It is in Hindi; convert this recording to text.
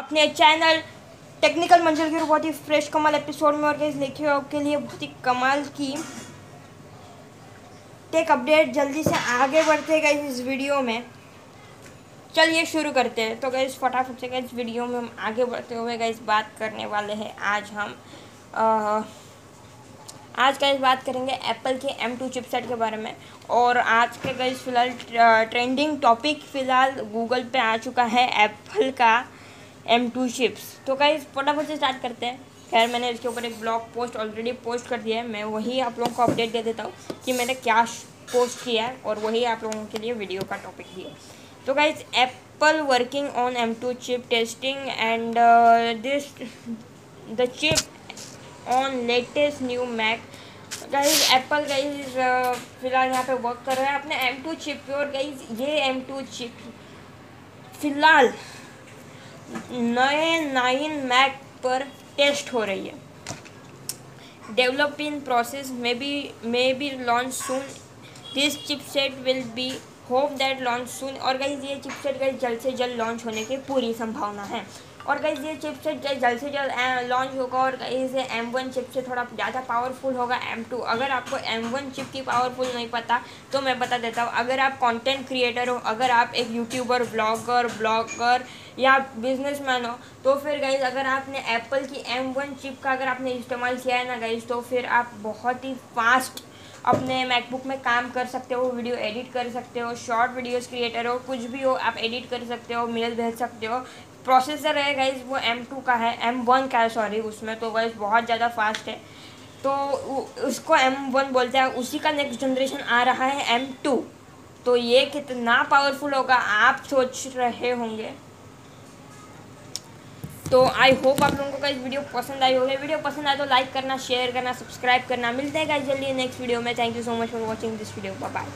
अपने चैनल टेक्निकल मंजिल के बहुत ही फ्रेश कमाल एपिसोड में और गाइस लेके आपके लिए बहुत ही कमाल की टेक अपडेट जल्दी से आगे बढ़ते गए इस वीडियो में। चलिए शुरू करते हैं। तो गाइस फटाफट से गाइस वीडियो में हम आगे बढ़ते हुए गाइस बात करने वाले हैं। आज हम आ, आज का इस बात करेंगे एप्पल के एम टू चिपसेट के बारे में। और आज के गई फ़िलहाल ट्रेंडिंग टॉपिक फ़िलहाल गूगल पे आ चुका है एप्पल का। एम टू चिप्स तो कई फटाफट से स्टार्ट करते हैं। खैर, मैंने इसके ऊपर एक ब्लॉग पोस्ट ऑलरेडी पोस्ट कर दिया है। मैं वही आप लोगों को अपडेट दे देता हूँ कि मैंने क्या पोस्ट किया है और वही आप लोगों के लिए वीडियो का टॉपिक दिया तो guys Apple working on M two chip testing and this the chip on latest new Mac guys Apple guys फ़िलहाल यहाँ पे वर्क कर रहा है अपने एम टू चिप पे और गाइज़ ये एम टू चिप फ़िलहाल नए, नाइन मैक पर टेस्ट हो रही है। Developing process may be may be launch soon this chipset will be hope that launch soon और गाइज़ ये चिपसेट गाइज़ जल्द से जल्द लॉन्च होने की पूरी संभावना है। और गाइज़ ये चिपसेट जल्द से जल्द लॉन्च होगा और गाइज़ ये एम वन चिप से थोड़ा ज़्यादा पावरफुल होगा एम टू अगर आपको एम वन चिप की पावरफुल नहीं पता तो मैं बता देता हूँ, अगर आप कंटेंट क्रिएटर हो, अगर आप एक यूट्यूबर ब्लॉगर ब्लॉगर या बिजनेसमैन हो तो फिर गाइज़ अगर आपने एप्पल की एम वन चिप का अगर आपने इस्तेमाल किया है ना गाइज़ तो फिर आप बहुत ही फास्ट अपने मैकबुक में काम कर सकते हो वीडियो एडिट कर सकते हो शॉर्ट वीडियोस क्रिएटर हो, कुछ भी हो, आप एडिट कर सकते हो मेल भेज सकते हो प्रोसेसर है गाइज़ वो एम टू का है एम वन का है सॉरी उसमें तो गाइज़ बहुत ज़्यादा फास्ट है। तो उसको एम वन बोलते हैं, उसी का नेक्स्ट जनरेशन आ रहा है एम टू तो ये कितना पावरफुल होगा, आप सोच रहे होंगे। तो आई होप आप लोगों को इस वीडियो पसंद आई होगी। वीडियो पसंद आए तो लाइक करना शेयर करना सब्सक्राइब करना। मिलते हैं गाइज़ जल्दी नेक्स्ट वीडियो में। Thank you so much for watching this video bye bye